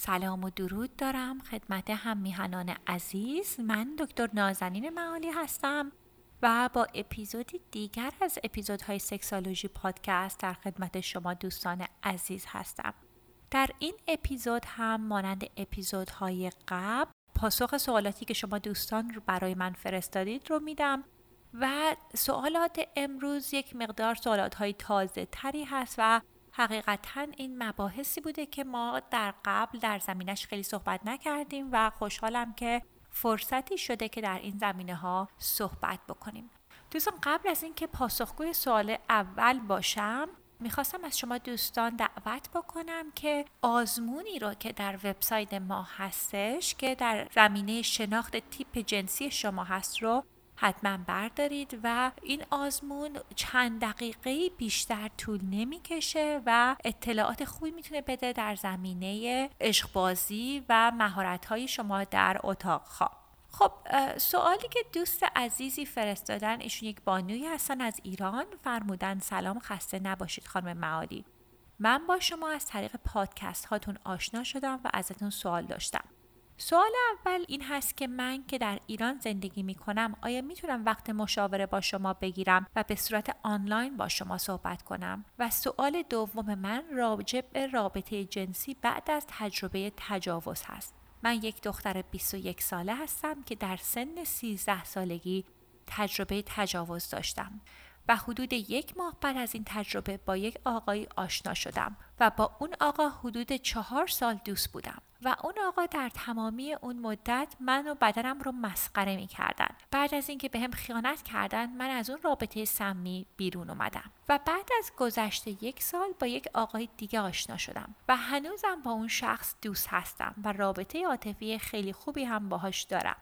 سلام و درود دارم خدمت هم میهنان عزیز. من دکتر نازنین معالی هستم و با اپیزودی دیگر از اپیزودهای سکسالوژی پادکست در خدمت شما دوستان عزیز هستم. در این اپیزود هم مانند اپیزودهای قبل پاسخ سوالاتی که شما دوستان رو برای من فرستادید رو میدم و سوالات امروز یک مقدار سوالات های تازه تری هست و حقیقتا این مباحثی بوده که ما در قبل در زمینش خیلی صحبت نکردیم و خوشحالم که فرصتی شده که در این زمینه ها صحبت بکنیم. دوستان قبل از اینکه پاسخگوی سوال اول باشم می‌خواستم از شما دوستان دعوت بکنم که آزمونی رو که در وبسایت ما هستش که در زمینه شناخت تیپ جنسی شما هست رو حتما بردارید و این آزمون چند دقیقه بیشتر طول نمی‌کشه و اطلاعات خوبی می‌تونه بده در زمینه عشقبازی و مهارت های شما در اتاق خواب خب سوالی که دوست عزیزی فرستادن ایشون یک بانوی هستن از ایران. فرمودن سلام خسته نباشید خانم معالی. من با شما از طریق پادکست هاتون آشنا شدم و ازتون سوال داشتم. سوال اول این هست که من که در ایران زندگی می کنم آیا می‌تونم وقت مشاوره با شما بگیرم و به صورت آنلاین با شما صحبت کنم؟ و سوال دوم من راجع به رابطه جنسی بعد از تجربه تجاوز هست. من یک دختر 21 ساله هستم که در سن 13 سالگی تجربه تجاوز داشتم و حدود یک ماه بعد از این تجربه با یک آقایی آشنا شدم و با اون آقا حدود چهار سال دوست بودم. و اون آقا در تمامی اون مدت من و بدنم رو مسخره می کردن. بعد از اینکه به هم خیانت کردن من از اون رابطه سمی بیرون اومدم و بعد از گذشته یک سال با یک آقای دیگه آشنا شدم و هنوزم با اون شخص دوست هستم و رابطه عاطفی خیلی خوبی هم باهاش دارم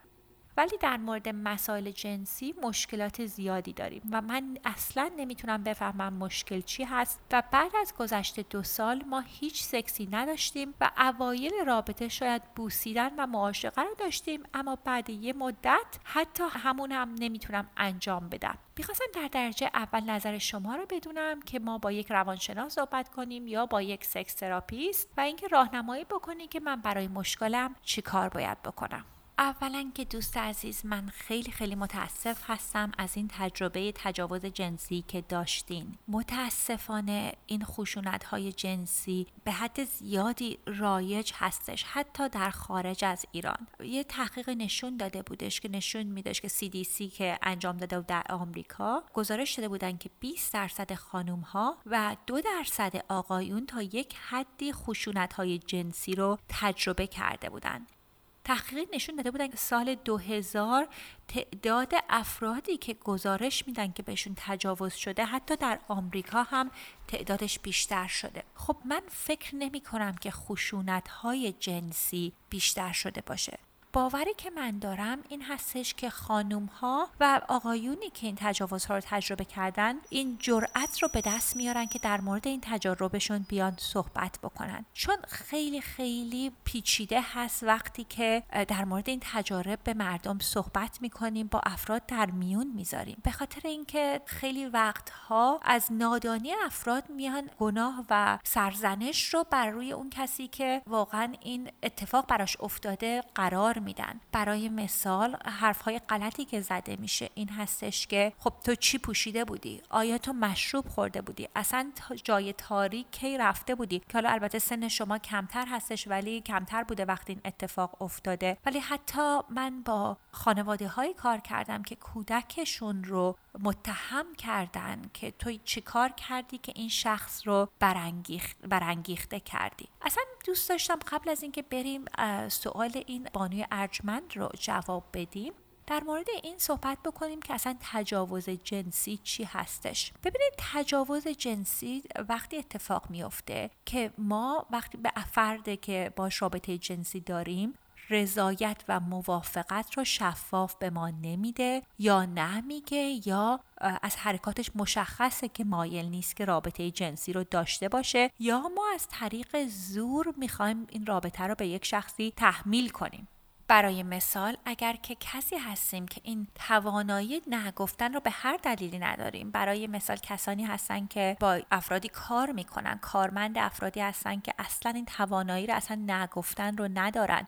ولی در مورد مسائل جنسی مشکلات زیادی داریم و من اصلا نمی‌تونم بفهمم مشکل چی هست و بعد از گذشته دو سال ما هیچ سکسی نداشتیم و اوایل رابطه شاید بوسیدن و معاشقه رو داشتیم اما بعد یه مدت حتی همون هم نمی‌تونم انجام بدم. می‌خواستم در درجه اول نظر شما رو بدونم که ما با یک روانشناس صحبت کنیم یا با یک sex therapist و اینکه راهنمایی بکنیم که من برای مشکلم چیکار باید بکنم. اولا که دوست عزیز من خیلی خیلی متاسف هستم از این تجربه تجاوز جنسی که داشتین. متاسفانه این خشونت های جنسی به حد زیادی رایج هستش حتی در خارج از ایران. یه تحقیق نشون داده بودش که نشون میداشت که CDC که انجام داده بود در آمریکا گزارش داده بودن که 20 درصد خانوم ها و دو درصد آقایون تا یک حدی خشونت های جنسی رو تجربه کرده بودن. تحقیق نشون داده بودن که سال 2000 تعداد افرادی که گزارش میدن که بهشون تجاوز شده حتی در آمریکا هم تعدادش بیشتر شده. خب من فکر نمی کنم که خشونت های جنسی بیشتر شده باشه. باوری که من دارم این هستش که خانوم ها و آقایونی که این تجاوزها رو تجربه کردن این جرأت رو به دست میارن که در مورد این تجربهشون بیان صحبت بکنن. چون خیلی خیلی پیچیده هست وقتی که در مورد این تجارب به مردم صحبت می‌کنیم با افراد در میون می‌ذاریم. به خاطر اینکه خیلی وقتها از نادانی افراد میان گناه و سرزنش رو بر روی اون کسی که واقعا این اتفاق براش افتاده قرار میدن. برای مثال حرفهای غلطی که زده میشه این هستش که خب تو چی پوشیده بودی؟ آیا تو مشروب خورده بودی؟ اصلا جای تاریک کی رفته بودی؟ که حالا البته سن شما کمتر هستش ولی کمتر بوده وقتی این اتفاق افتاده. ولی حتی من با خانواده های کار کردم که کودکشون رو متهم کردن که تو چیکار کردی که این شخص رو برانگیخت برانگیخته کردی. اصلا دوست داشتم قبل از اینکه بریم سوال این بانوی ارجمند رو جواب بدیم. در مورد این صحبت بکنیم که اصلا تجاوز جنسی چی هستش. ببینید تجاوز جنسی وقتی اتفاق میفته که ما وقتی به افرده که با رابطه جنسی داریم رضایت و موافقت رو شفاف به ما نمیده یا نمیگه یا از حرکاتش مشخصه که مایل نیست که رابطه جنسی رو داشته باشه یا ما از طریق زور می‌خوایم این رابطه رو به یک شخصی تحمیل کنیم. برای مثال اگر که کسی هستیم که این توانایی نگفتن رو به هر دلیلی نداریم برای مثال کسانی هستن که با افرادی کار می‌کنن کارمند افرادی هستن که اصلا این توانایی رو اصلا نگفتن رو ندارن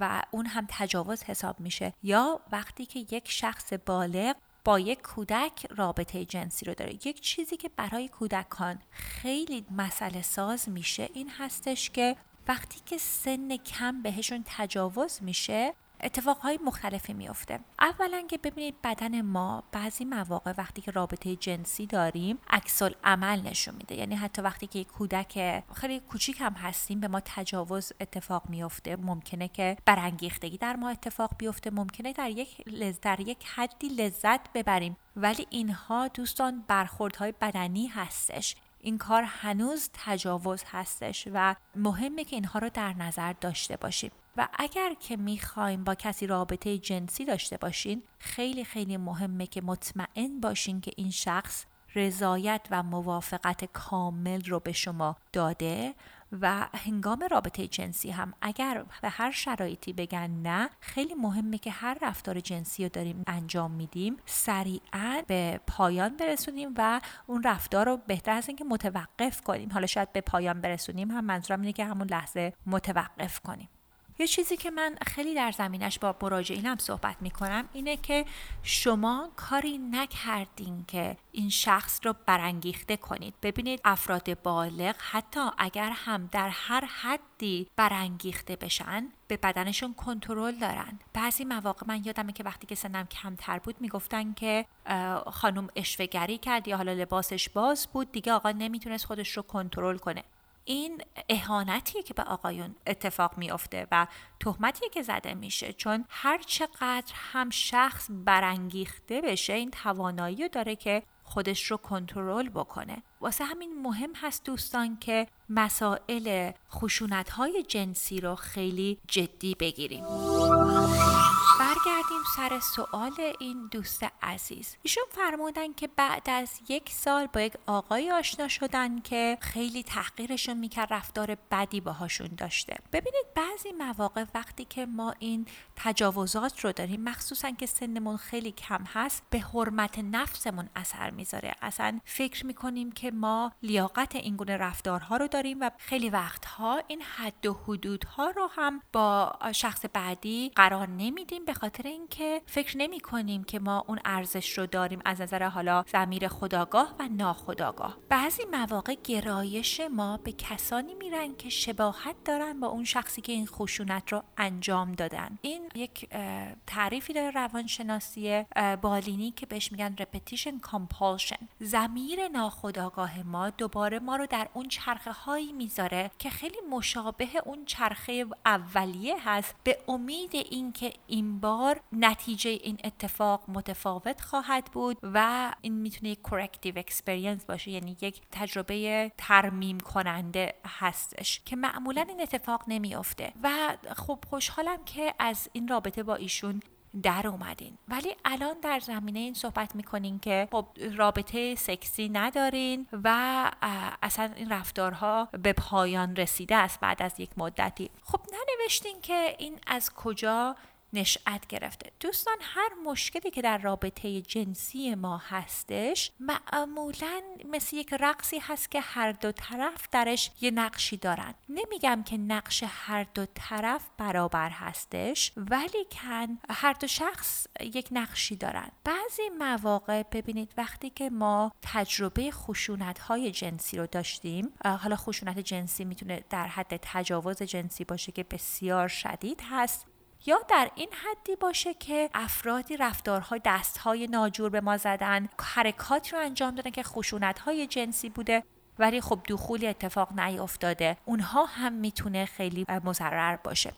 و اون هم تجاوز حساب میشه. یا وقتی که یک شخص بالغ با یک کودک رابطه جنسی رو داره. یک چیزی که برای کودکان خیلی مسئله ساز میشه این هستش که وقتی که سن کم بهشون تجاوز میشه اتفاقهای مختلفی میفته اولا که ببینید بدن ما بعضی مواقع وقتی که رابطه جنسی داریم عکس عمل نشون میده. یعنی حتی وقتی که کودک خیلی کوچیک هم هستیم به ما تجاوز اتفاق میفته ممکنه که برانگیختگی در ما اتفاق بیفته. ممکنه در یک لز... در یک حدی لذت ببریم. ولی اینها دوستان برخوردهای بدنی هستش. این کار هنوز تجاوز هستش و مهمه که اینها رو در نظر داشته باشیم. و اگر که می‌خوایم با کسی رابطه جنسی داشته باشین خیلی خیلی مهمه که مطمئن باشین که این شخص رضایت و موافقت کامل رو به شما داده و هنگام رابطه جنسی هم اگر به هر شرایطی بگن نه خیلی مهمه که هر رفتار جنسی رو داریم انجام میدیم سریعا به پایان برسونیم و اون رفتار رو بهتر از اینکه متوقف کنیم. حالا شاید به پایان برسونیم هم منظورم اینه که همون لحظه متوقف کنیم. یه چیزی که من خیلی در زمینش با مراجعینم صحبت می‌کنم اینه که شما کاری نکردین که این شخص رو برانگیخته کنید. ببینید افراد بالغ حتی اگر هم در هر حدی برانگیخته بشن به بدنشون کنترل دارن. بعضی مواقع من یادمه که وقتی که سنم کمتر بود می‌گفتن که خانم اشوهگری کرد یا حالا لباسش باز بود دیگه آقا نمی‌تونست خودش رو کنترل کنه. این اهانتیه که به آقایون اتفاق میافته و تهمتیه که زده میشه چون هر چقدر هم شخص برانگیخته بشه این توانایی داره که خودش رو کنترل بکنه. واسه همین مهم هست دوستان که مسائل خشونت های جنسی رو خیلی جدی بگیریم. برگردیم سر سوال این دوست عزیز. ایشون فرمودن که بعد از یک سال با یک آقای آشنا شدن که خیلی تحقیرشون می‌کرد رفتار بدی باهاشون داشته. ببینید بعضی مواقع وقتی که ما این تجاوزات رو داریم مخصوصا که سنمون خیلی کم هست به حرمت نفسمون اثر می‌ذاره. اصلا فکر می‌کنیم که ما لیاقت این گونه رفتارها رو داریم و خیلی وقتها این حد و حدودها رو هم با شخص بعدی قرار نمیدیم. به اینکه فکر نمی کنیم که ما اون ارزش رو داریم از نظر حالا زمیر خداگاه و ناخداگاه. بعضی مواقع گرایش ما به کسانی میرن که شباهت دارن با اون شخصی که این خشونت رو انجام دادن. این یک تعریفی داره روانشناسی بالینی که بهش میگن repetition compulsion. زمیر ناخداگاه ما دوباره ما رو در اون چرخه هایی می‌ذاره که خیلی مشابه اون چرخه اولیه هست. به امید اینکه این بار نتیجه این اتفاق متفاوت خواهد بود و این می‌تونه یک corrective experience باشه یعنی یک تجربه ترمیم کننده هستش که معمولا این اتفاق نمیافته. و خب خوشحالم که از این رابطه با ایشون در اومدین. ولی الان در زمینه این صحبت می‌کنین که خب رابطه سکسی ندارین و اصلا این رفتارها به پایان رسیده است بعد از یک مدتی. خب ننوشتین که این از کجا نشأت گرفته. دوستان هر مشکلی که در رابطه جنسی ما هستش معمولا مثل یک رقصی هست که هر دو طرف درش یه نقشی دارن. نمیگم که نقش هر دو طرف برابر هستش ولی کن هر دو شخص یک نقشی دارن. بعضی مواقع ببینید وقتی که ما تجربه خشونت های جنسی رو داشتیم حالا خشونت جنسی می‌تونه در حد تجاوز جنسی باشه که بسیار شدید هست. یا در این حدی باشه که افرادی رفتارهای دستهای ناجور به ما زدن حرکاتی رو انجام دادن که خشونت جنسی بوده ولی خب دخولی اتفاق نیفتاده اونها هم می‌تونه خیلی مضرر باشه.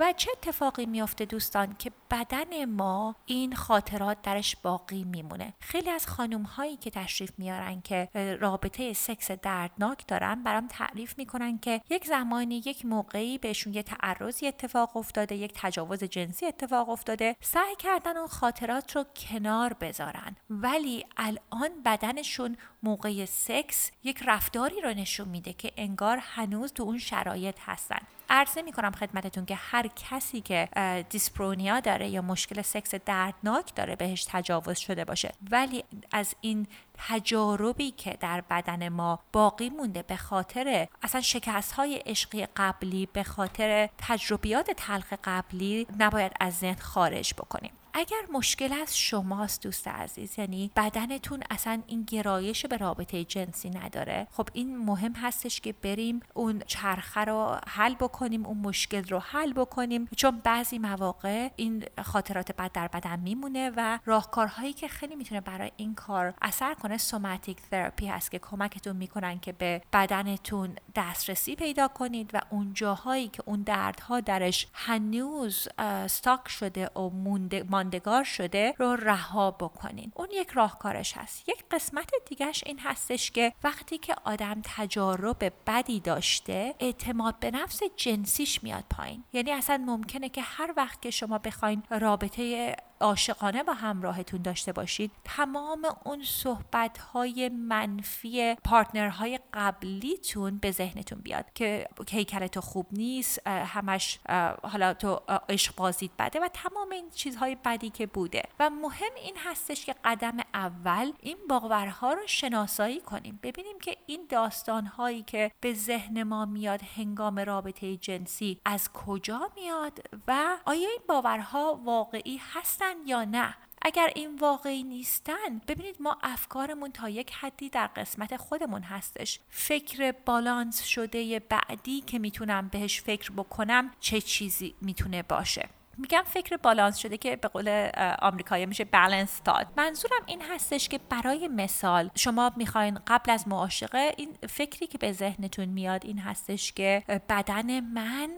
و چه اتفاقی میافته دوستان که بدن ما این خاطرات درش باقی میمونه؟ خیلی از خانم هایی که تشریف میارن که رابطه سکس دردناک دارن برام تعریف می‌کنن که یک زمانی یک موقعی بهشون یه تعرضی اتفاق افتاده یک تجاوز جنسی اتفاق افتاده سعی کردن اون خاطرات رو کنار بذارن. ولی الان بدنشون موقع سکس یک رفتاری رو نشون میده که انگار هنوز تو اون شرایط هستن. عرضه می کنم خدمتتون که هر کسی که دیسپرونیا داره یا مشکل سکس دردناک داره بهش تجاوز شده باشه. ولی از این تجاربی که در بدن ما باقی مونده به خاطر اصلا شکست های عشقی قبلی به خاطر تجربیات تلخ قبلی نباید از ذهن خارج بکنیم. اگر مشکل از شماست دوست عزیز یعنی بدنتون اصلا این گرایش به رابطه جنسی نداره خب این مهم هستش که بریم اون چرخه رو حل بکنیم اون مشکل رو حل بکنیم چون بعضی مواقع این خاطرات بد در بدن میمونه و راهکارهایی که خیلی می‌تونه برای این کار اثر کنه سوماتیک تراپی هست که کمکتون می‌کنن که به بدنتون دسترسی پیدا کنید و اون جاهایی که اون دردها درش هنوز استاک شده و مونده ماندگار شده رو رها بکنین. اون یک راهکارش هست. یک قسمت دیگهش این هستش که وقتی که آدم تجارب بدی داشته اعتماد به نفس جنسیش میاد پایین. یعنی اصلا ممکنه که هر وقت که شما بخواین رابطه عاشقانه با همراهتون داشته باشید. تمام اون صحبت های منفی پارتنرهای قبلیتون به ذهنتون بیاد که هیکل تو خوب نیست همش حالا تو عشق بازید بده و تمام این چیزهای بدی که بوده. و مهم این هستش که قدم اول این باورها رو شناسایی کنیم. ببینیم که این داستانهایی که به ذهن ما میاد هنگام رابطه جنسی از کجا میاد و آیا این باورها واقعی هستن؟ یا نه. اگر این واقعی نیستن ببینید ما افکارمون تا یک حدی در قسمت خودمون هستش. فکر بالانس شده بعدی که می‌تونم بهش فکر بکنم چه چیزی می‌تونه باشه. میگم فکر بالانس شده که به قول آمریکایی میشه بالانس داد منظورم این هستش که برای مثال شما می‌خواین قبل از معاشقه این فکری که به ذهنتون میاد این هستش که بدن من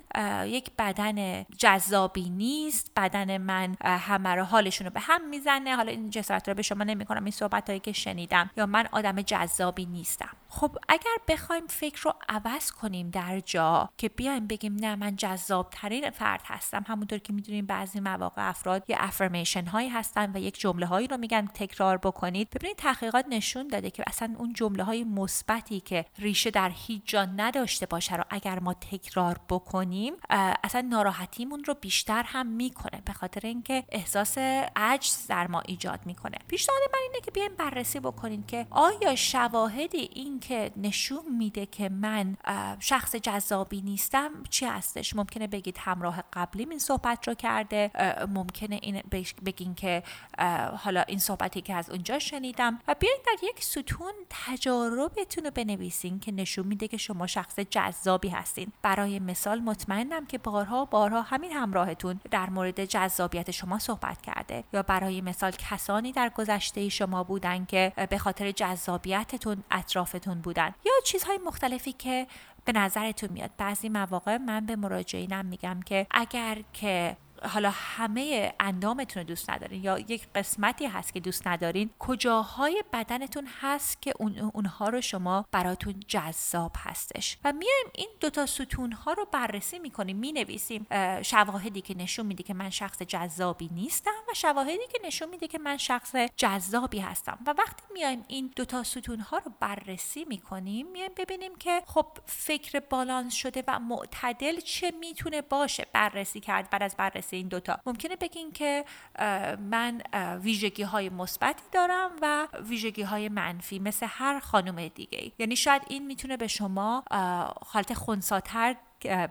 یک بدن جذابی نیست بدن من همه رو حالشون رو به هم می‌زنه. حالا این جسارت رو به شما نمی‌کنم این صحبت هایی که شنیدم. یا من آدم جذابی نیستم. خب اگر بخوایم فکر رو عوض کنیم در جا که بیایم بگیم نه من جذاب ترین فرد هستم همونطور که می‌دونیم بعضی مواقع افراد یه افرمیشن هایی هستن و یک جمله هایی رو میگن تکرار بکنید. ببینید تحقیقات نشون داده که اصلا اون جمله های مثبتی که ریشه در هیچ جا نداشته باشه رو اگر ما تکرار بکنیم اصلا ناراحتیمون رو بیشتر هم می‌کنه به خاطر اینکه احساس عجز در ما ایجاد می‌کنه. پیشنهاد من اینه که بیایم بررسی بکنیم که آیا شواهدی این که نشون میده که من شخص جذابی نیستم چی هستش؟ ممکنه بگید همراه قبلی این صحبت رو کرده. ممکنه این بگین که حالا این صحبتی که از اونجا شنیدم. و بیاین در یک ستون تجاربتون رو بنویسین که نشون میده که شما شخص جذابی هستین. برای مثال مطمئنم که بارها بارها همین همراهتون در مورد جذابیت شما صحبت کرده. یا برای مثال کسانی در گذشته شما بودن که به خاطر جذابیتتون اطرافتون بودن. یا چیزهای مختلفی که به نظرتون میاد. بعضی مواقع من به مراجعینم میگم که اگر که حالا همه اندامتون رو دوست ندارین یا یک قسمتی هست که دوست ندارین کجاهای بدنتون هست که اون اونها رو شما براتون جذاب هستش؟ و میایم این دوتا ستون ها رو بررسی می‌کنیم می‌نویسیم شواهدی که نشون میده که من شخص جذابی نیستم و شواهدی که نشون میده که من شخص جذابی هستم. و وقتی میایم این دوتا ستون ها رو بررسی می‌کنیم میایم ببینیم که خب فکر بالانس شده و معتدل چه می‌تونه باشه بررسی کرد بعد از بررسی این دوتا. ممکنه بگین که من ویژگی های مثبتی دارم و ویژگی های منفی مثل هر خانم دیگه یعنی شاید این می‌تونه به شما حالت خونساتر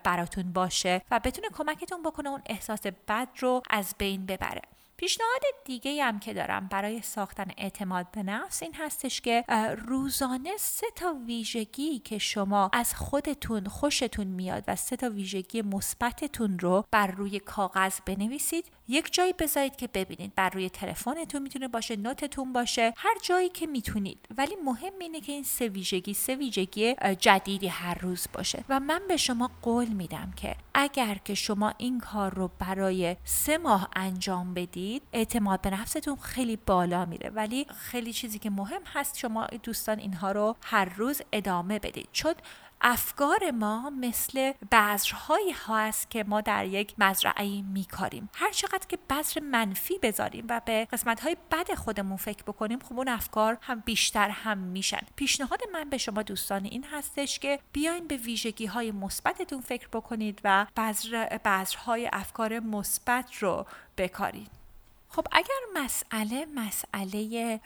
براتون باشه و بتونه کمکتون بکنه اون احساس بد رو از بین ببره. پیشنهاد دیگه هم که دارم برای ساختن اعتماد به نفس این هستش که روزانه سه تا ویژگی که شما از خودتون خوشتون میاد و سه تا ویژگی مثبتتون رو بر روی کاغذ بنویسید. یک جایی بذارید که ببینید بر روی تلفنتون می‌تونه باشه نوتتون باشه هر جایی که می‌تونید. ولی مهم اینه که این سه ویژگی سه ویژگی جدیدی هر روز باشه. و من به شما قول میدم که اگر که شما این کار رو برای سه ماه انجام بدید اعتماد به نفستون خیلی بالا میره. ولی خیلی چیزی که مهم هست شما دوستان اینها رو هر روز ادامه بدید. چون افکار ما مثل بذرهایی هست که ما در یک مزرعه میکاریم. هر چقدر که بذر منفی بذاریم و به قسمت های بد خودمون فکر بکنیم خب اون افکار هم بیشتر هم میشن. پیشنهاد من به شما دوستان این هستش که بیاین به ویژگی های مثبتتون فکر بکنید و بذر بذرهای افکار مثبت رو بکارید. خب اگر مسئله مسئله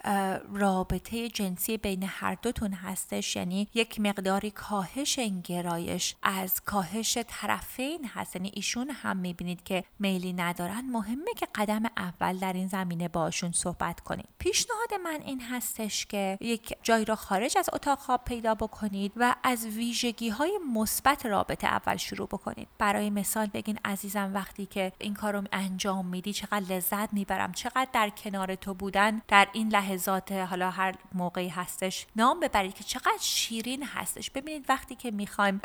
رابطه جنسی بین هر دوتون هستش یعنی یک مقداری کاهش این گرایش از کاهش طرفین هست یعنی ایشون هم می‌بینید که میلی ندارن مهمه که قدم اول در این زمینه باشون صحبت کنید. پیشنهاد من این هستش که یک جایی را خارج از اتاق خواب پیدا بکنید و از ویژگی های مثبت رابطه اول شروع بکنید. برای مثال بگین عزیزم وقتی که این کار رو انجام میدی چقدر لذت می‌برم چقدر در کنار تو بودن در این لحظات حالا هر موقعی هستش نام ببرید که چقدر شیرین هستش. ببینید وقتی که می‌خوایم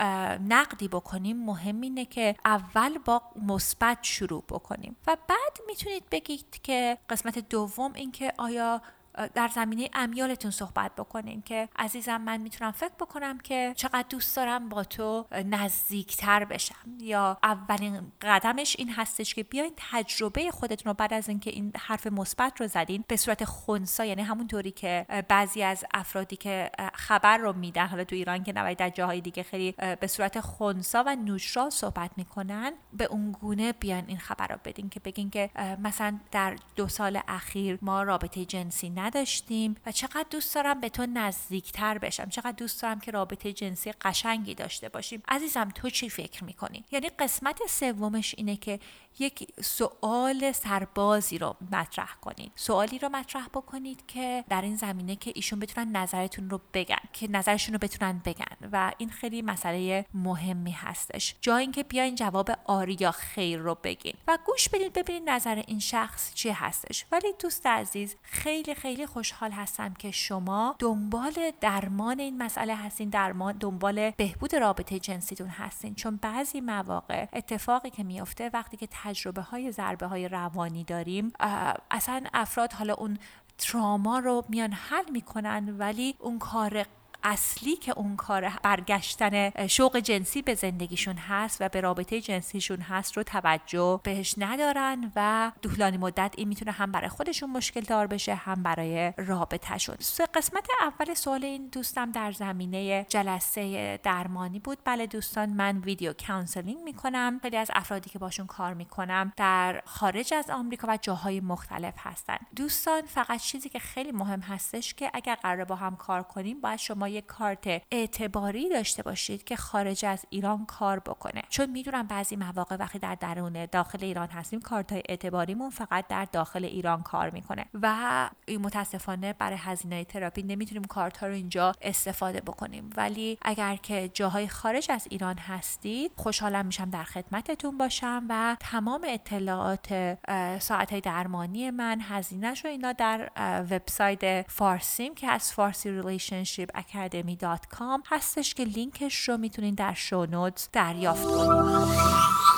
نقدی بکنیم مهم اینه که اول با مثبت شروع بکنیم. و بعد می‌تونید بگید که قسمت دوم اینکه آیا در زمینه امیالتون صحبت بکنین که عزیزم من می‌تونم فکر بکنم که چقدر دوست دارم با تو نزدیکتر بشم. یا اولین قدمش این هستش که بیاین تجربه خودتون رو بعد از اینکه این حرف مثبت رو زدین به صورت خونسا یعنی همونطوری که بعضی از افرادی که خبر رو میدن حالا تو ایران که نباید در جاهای دیگه خیلی به صورت خونسا و نوشرا صحبت می‌کنن به اون گونه بیاین این خبر رو بدین که بگین که مثلا در دو سال اخیر ما رابطه جنسی نداشتیم و چقدر دوست دارم به تو نزدیکتر بشم. چقدر دوست دارم که رابطه جنسی قشنگی داشته باشیم. عزیزم تو چی فکر می‌کنی؟ یعنی قسمت سومش اینه که یک سوال سربازی رو مطرح کنید. سوالی رو مطرح بکنید که در این زمینه که ایشون بتونن نظرتون رو بگن که نظرشون رو بتونن بگن. و این خیلی مسئله مهمی هستش. جای اینکه بیاین جواب آری یا خیر رو بگین. و گوش بدید ببینید نظر این شخص چی هستش. ولی دوست عزیز خیلی خیلی خوشحال هستم که شما دنبال درمان این مسئله هستین درمان دنبال بهبود رابطه جنسیتون هستین. چون بعضی مواقع اتفاقی که میفته وقتی که تجربه های ضربه های روانی داریم اصلا افراد حالا اون تراما رو میان حل می‌کنن ولی اون کار اصلی که اون کار برگشتن شوق جنسی به زندگیشون هست و به رابطه جنسیشون هست رو توجه بهش ندارن و طولانی مدت این می‌تونه هم برای خودشون مشکل دار بشه هم برای رابطهشون. قسمت اول سوال این دوستم در زمینه جلسه درمانی بود. بله دوستان من video counseling می‌کنم. خیلی از افرادی که باشون کار می‌کنم در خارج از آمریکا و جاهای مختلف هستن. دوستان فقط چیزی که خیلی مهم هستش که اگر قرار با هم کار کنیم باید شما یک کارت اعتباری داشته باشید که خارج از ایران کار بکنه. چون می‌دونم بعضی مواقع وقتی در درون داخل ایران هستیم کارت های اعتباریمون فقط در داخل ایران کار می‌کنه. و متاسفانه برای هزینه تراپی نمی‌تونیم کارت ها رو اینجا استفاده بکنیم. ولی اگر که جاهای خارج از ایران هستید خوشحالم میشم در خدمتتون باشم و تمام اطلاعات ساعت درمانی من هزینهش رو اینا در وبسایت فارسیم که از فارسی relationship academy.com هستش که لینکش رو می‌تونین در show note دریافت کنید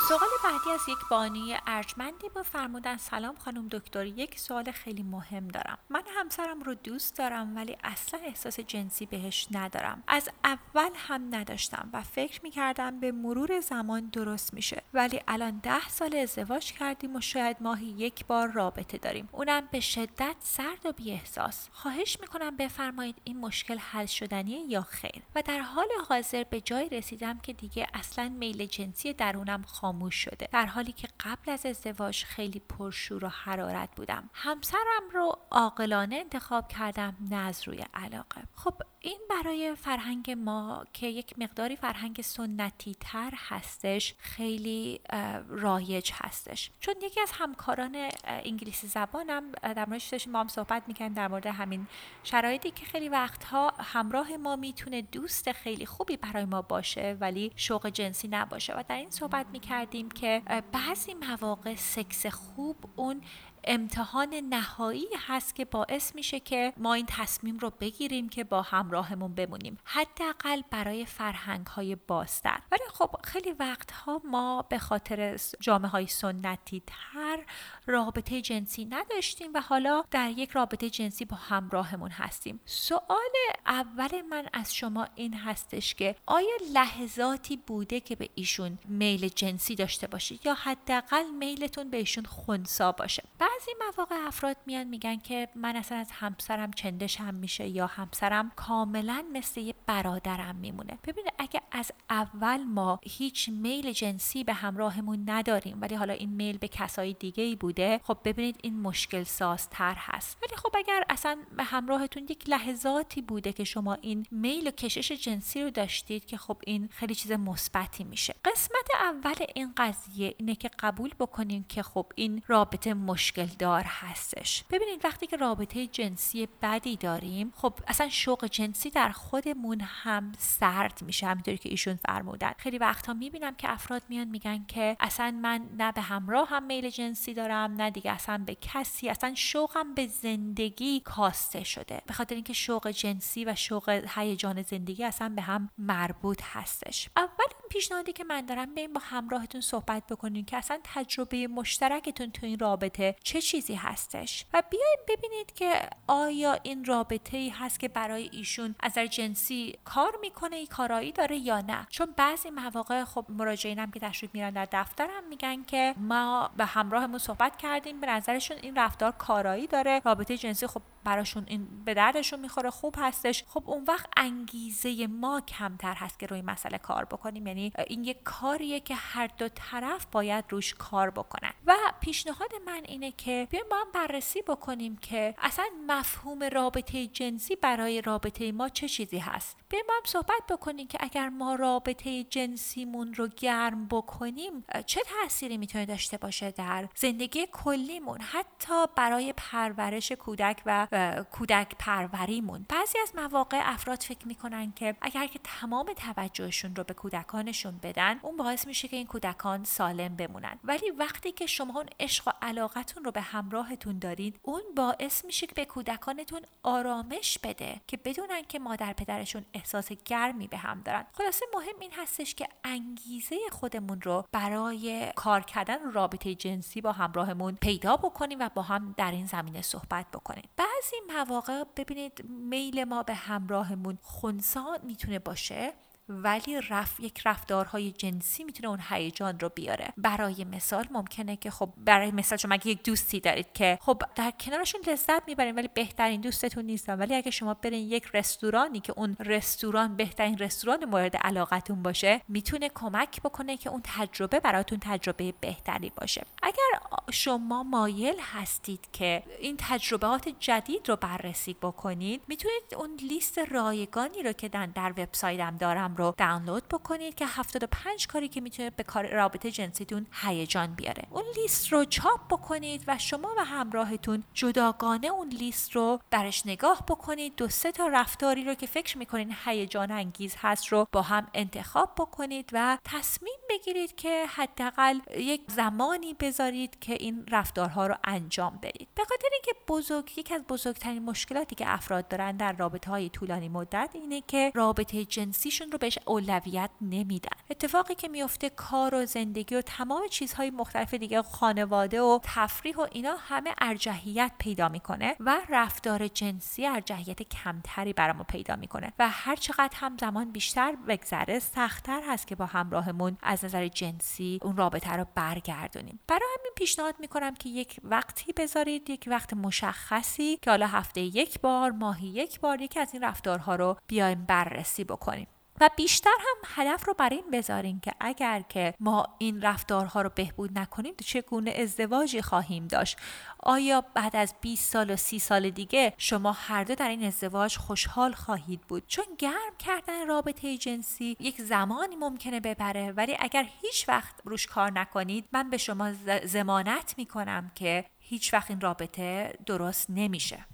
سوال بعدی از یک بانوی ارجمندی با فرمودن سلام خانم دکتر یک سوال خیلی مهم دارم. من همسرم رو دوست دارم ولی اصلا احساس جنسی بهش ندارم. از اول هم نداشتم و فکر می‌کردم به مرور زمان درست میشه. ولی الان ده سال ازدواج کردیم و شاید ماهی یک بار رابطه داریم. اونم به شدت سرد و بی احساس خواهش می‌کنم بفرمایید این مشکل حل شدنیه یا خیر. و در حال حاضر به جای رسیدم که دیگه اصلا میل جنسی درونم خاموش شده. در حالی که قبل از ازدواج خیلی پرشور و حرارت بودم. همسرم رو عاقلانه انتخاب کردم نه از روی علاقه. خب این برای فرهنگ ما که یک مقداری فرهنگ سنتی تر هستش خیلی رایج هستش. چون یکی از همکاران انگلیسی زبانم در موردش با هم صحبت می‌کنیم در مورد همین شرایطی که خیلی وقتها همراه ما می‌تونه دوست خیلی خوبی برای ما باشه ولی شوق جنسی نباشه. و در این صحبت می‌کردیم که بعضی مواقع سکس خوب اون امتحان نهایی هست که باعث میشه که ما این تصمیم رو بگیریم که با همراهمون بمونیم. حداقل برای فرهنگ های بازتر. ولی خب خیلی وقتها ما به خاطر جامعه های سنتی تر رابطه جنسی نداشتیم و حالا در یک رابطه جنسی با همراهمون هستیم. سوال اول من از شما این هستش که آیا لحظاتی بوده که به ایشون میل جنسی داشته باشید یا حداقل میلتون به ایشون خونسا باشه؟ بعضی مواقع افراد میان میگن که من اصلا از همسرم چندشم میشه یا همسرم کاملا مثل یه برادرم میمونه. ببینید اگه از اول ما هیچ میل جنسی به همراهمون نداریم ولی حالا این میل به کسای دیگه ای بوده خب ببینید این مشکل سازتر هست. ولی خب اگر اصلا به همراهتون یک لحظاتی بوده که شما این میل و کشش جنسی رو داشتید که خب این خیلی چیز مثبتی میشه. قسمت اول این قضیه اینه که قبول بکنیم که خب این رابطه مشکل دار هستش. ببینید وقتی که رابطه جنسی بدی داریم خب اصلا شوق جنسی در خودمون هم سرد میشه همینطوری که ایشون فرمودن. خیلی وقتها می‌بینم که افراد میان میگن که اصلا من نه به همراه هم میل جنسی دارم نه دیگه اصلا به کسی اصلا شوقم به زندگی کاسته شده. به خاطر اینکه شوق جنسی و شوق هیجان زندگی اصلا به هم مربوط هستش. اول پیشنهادی که من دارم این با همراهتون صحبت بکنین که اصلا تجربه مشترکتون تو این رابطه چه چیزی هستش. و بیاین ببینید که آیا این رابطه ای هست که برای ایشون از جنسی کار می‌کنه ای کارایی داره یا نه. چون بعضی مواقع خب مراجعینم که تشریف میرن در دفترم میگن که ما به همراهمون صحبت کردیم به نظرشون این رفتار کارایی داره. رابطه جنسی خب براشون این به دردشون می‌خوره خوب هستش. خب اون وقت انگیزه ما کمتر هست که روی مسئله کار بکنیم. یعنی این یک کاریه که هر دو طرف باید روش کار بکنن. و پیشنهاد من اینه که بیایم با هم بررسی بکنیم که اصلا مفهوم رابطه جنسی برای رابطه ما چه چیزی هست. بیایم با هم صحبت بکنیم که اگر ما رابطه جنسیمون رو گرم بکنیم چه تاثیری می‌تونه داشته باشه در زندگی کلیمون حتی برای پرورش کودک و کودک پروریمون. بعضی از مواقع افراد فکر می‌کنن که اگر که تمام توجهشون رو به کودکانشون بدن اون باعث میشه که این کودکان سالم بمونن. ولی وقتی که شما اون عشق و علاقتون رو به همراهتون دارید اون باعث میشه که به کودکانتون آرامش بده که بدونن که مادر پدرشون احساس گرمی به هم دارن. خلاصه مهم این هستش که انگیزه خودمون رو برای کار کردن رابطه جنسی با همراهمون پیدا بکنیم و با هم در این زمینه صحبت بکنیم. بعضی مواقع ببینید میل ما به همراهمون خونسا می‌تونه باشه. ولی رف یک رفتارهای جنسی می‌تونه اون هیجان رو بیاره. برای مثال ممکنه که خب برای مثال شما اگه یک دوستی دارید که خب در کنارشون لذت می‌برین ولی بهترین دوستتون نیستن ولی اگه شما برین یک رستورانی که اون رستوران بهترین رستوران مورد علاقتون باشه می‌تونه کمک بکنه که اون تجربه براتون تجربه بهتری باشه. اگر شما مایل هستید که این تجربهات جدید رو بررسی بکنید می‌تونید اون لیست رایگانی رو که در وبسایتم دارم رو دانلود بکنید که 75 کاری که می‌تونه به کار رابطه جنسیتون هیجان بیاره. اون لیست رو چاپ بکنید و شما و همراهتون جداگانه اون لیست رو درش نگاه بکنید. دو سه تا رفتاری رو که فکر می‌کنین هیجان انگیز هست رو با هم انتخاب بکنید و تصمیم بگیرید که حداقل یک زمانی بذارید که این رفتارها رو انجام بدید. به خاطر اینکه بزرگ یک از بزرگترین مشکلاتی که افراد دارن در رابطه های طولانی مدت اینه که رابطه جنسیشون رو به بهش اولویت نمیدن. اتفاقی که میفته کار و زندگی و تمام چیزهای مختلف دیگه خانواده و تفریح و اینا همه ارجحیت پیدا می‌کنه و رفتار جنسی ارجحیت کمتری برامو پیدا می‌کنه و هر چقدر هم زمان بیشتر بگذره سختتر هست که با همراهمون از نظر جنسی اون رابطه رو برگردونیم. برای همین پیشنهاد می‌کنم که یک وقتی بذارید یک وقت مشخصی که حالا هفته یک بار ماهی یک بار یکی از این رفتارها رو بیایم بررسی بکنیم. و بیشتر هم هدف رو برای این بذارین که اگر که ما این رفتارها رو بهبود نکنیم چگونه ازدواجی خواهیم داشت؟ آیا بعد از 20 سال و 30 سال دیگه شما هر دو در این ازدواج خوشحال خواهید بود؟ چون گرم کردن رابطه جنسی یک زمانی ممکنه ببره ولی اگر هیچ وقت روش کار نکنید من به شما زمانت می‌کنم که هیچ وقت این رابطه درست نمیشه.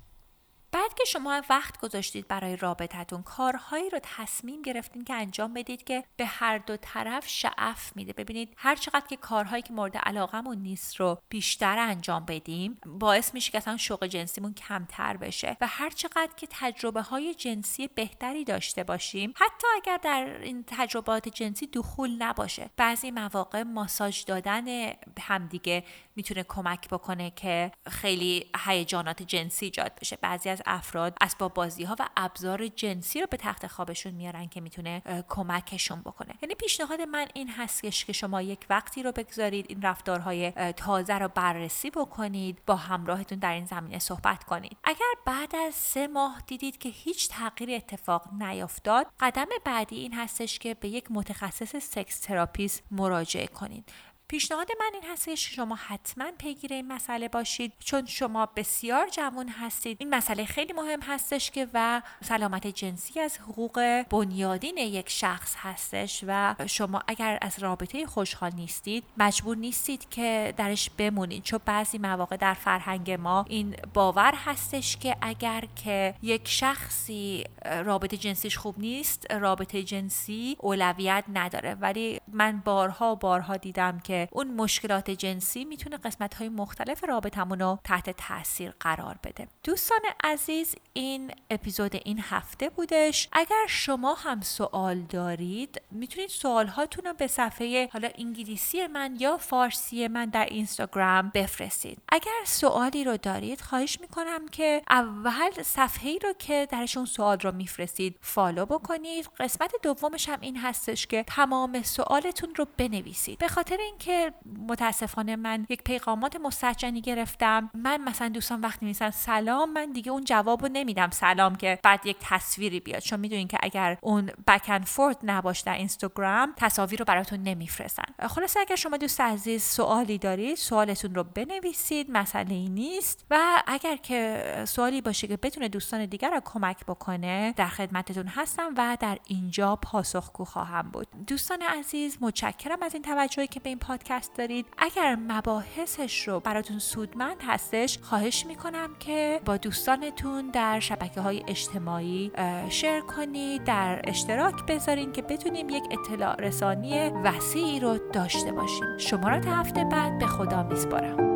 بعد که شما وقت گذاشتید برای رابطتون کارهایی رو تصمیم گرفتین که انجام بدید که به هر دو طرف شعف میده. ببینید هر چقدر که کارهایی که مورد علاقمون نیست رو بیشتر انجام بدیم باعث میشه که اصلا شوق جنسیمون کمتر بشه و هر چقدر که تجربه های جنسی بهتری داشته باشیم حتی اگر در این تجربات جنسی دخول نباشه. بعضی مواقع ماساژ دادن همدیگه می‌تونه کمک بکنه که خیلی هیجانات جنسی ایجاد بشه. بعضی از افراد اسباب بازی ها و ابزار جنسی رو به تخت خوابشون میارن که می‌تونه کمکشون بکنه. یعنی پیشنهاد من این هستش که شما یک وقتی رو بگذارید این رفتارهای تازه رو بررسی بکنید با همراهتون در این زمینه صحبت کنید. اگر بعد از سه ماه دیدید که هیچ تغییر اتفاق نیفتاد قدم بعدی این هستش که به یک متخصص sex therapist مراجعه کنید. پیشنهاد من این هست که شما حتما پیگیر این مسئله باشید. چون شما بسیار جوان هستید. این مسئله خیلی مهم هستش که و سلامت جنسی از حقوق بنیادین یک شخص هستش و شما اگر از رابطه خوشحال نیستید مجبور نیستید که درش بمونید. چون بعضی مواقع در فرهنگ ما این باور هستش که اگر که یک شخصی رابطه جنسیش خوب نیست رابطه جنسی اولویت نداره. ولی من بارها بارها دیدم که اون مشکلات جنسی می‌تونه قسمت های مختلف رابطمون رو تحت تاثیر قرار بده. دوستان عزیز این اپیزود این هفته بودش. اگر شما هم سوال دارید می‌تونید سوال هاتون رو به صفحه حالا انگلیسی من یا فارسی من در اینستاگرام بفرستید. اگر سوالی رو دارید خواهش می‌کنم که اول صفحه ای رو که درشون سوال رو میفرستید follow بکنید. قسمت دومش هم این هستش که تمام سوالتون رو بنویسید. به خاطر اینکه که متاسفانه من یک پیغامات مستهجنی گرفتم. من مثلا دوستان وقتی می‌نویسن سلام من دیگه اون جواب رو نمیدم سلام که بعد یک تصویری بیاد. چون می‌دونین که اگر اون back and forth نباشه در اینستاگرام تصاویر رو براتون نمیفرستن. خلاصه اگر شما دوست عزیز سوالی دارید سوالتون رو بنویسید مسئله ای نیست. و اگر که سوالی باشه که بتونه دوستان دیگر رو کمک بکنه در خدمتتون هستم و در اینجا پاسخگو خواهم بود. دوستان عزیز متشکرم از این توجهی که به این پادکست دارید. اگر مباحثش رو براتون سودمند هستش خواهش می‌کنم که با دوستانتون در شبکه های اجتماعی شیر کنید در اشتراک بذارین که بتونیم یک اطلاع رسانی وسیعی رو داشته باشیم. شما را تا هفته بعد به خدا میسپارم.